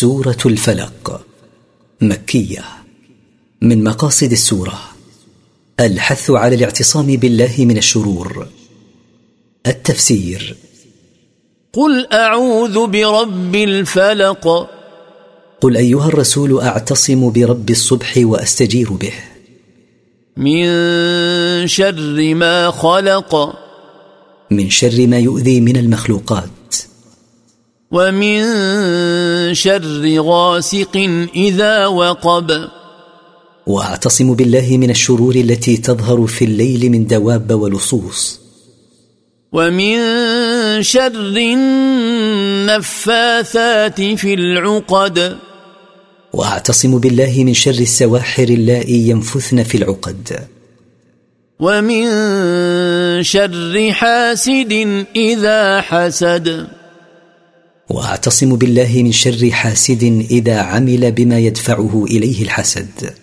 سورة الفلق مكية من مقاصد السورة الحث على الاعتصام بالله من الشرور التفسير. قل أعوذ برب الفلق. قل أيها الرسول أعتصم برب الصبح وأستجير به. من شر ما خلق. من شر ما يؤذي من المخلوقات. ومن شر غاسق إذا وقب. واعتصم بالله من الشرور التي تظهر في الليل من دواب ولصوص. ومن شر النفاثات في العقد. واعتصم بالله من شر السواحر اللائي ينفثن في العقد. ومن شر حاسد إذا حسد. واعتصم بالله من شر حاسد إذا عمل بما يدفعه إليه الحسد.